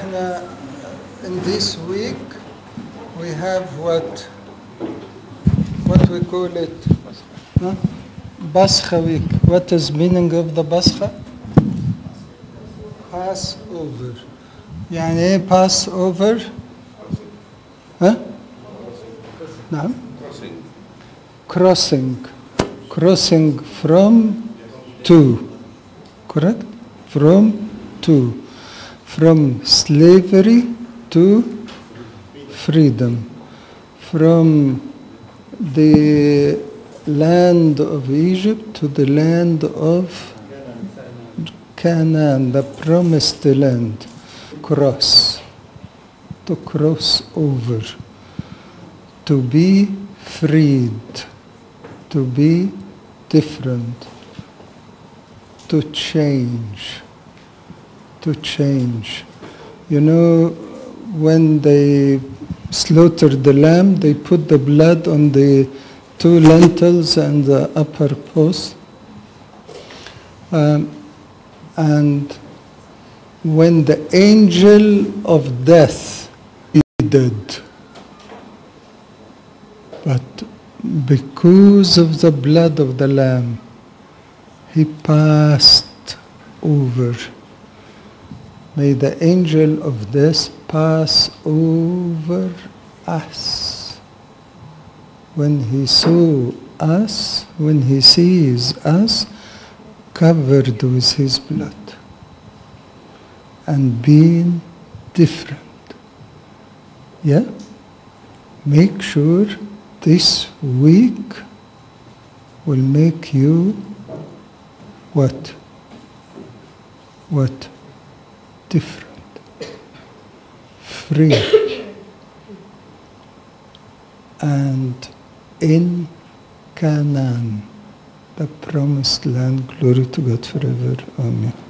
احنا in this week we have what what we call it huh? Pascha week. What is meaning of the Pascha? Passover. يعني ايه Passover؟ ها؟ نعم crossing crossing from to correct from to from slavery to freedom. From the land of Egypt to the land of Canaan the promised land. Cross. To cross over. To be freed. To be different. To change to change. You know, when they slaughtered the lamb, they put the blood on the two lentils and the upper post. Um, and when the angel of death did, but because of the blood of the lamb, he passed over. May the angel of this pass over us. When he saw us, when he sees us covered with his blood and being different. Yeah? Make sure this week will make you what? What? Different, free, and in Canaan, the promised land. Glory to God forever. Amen.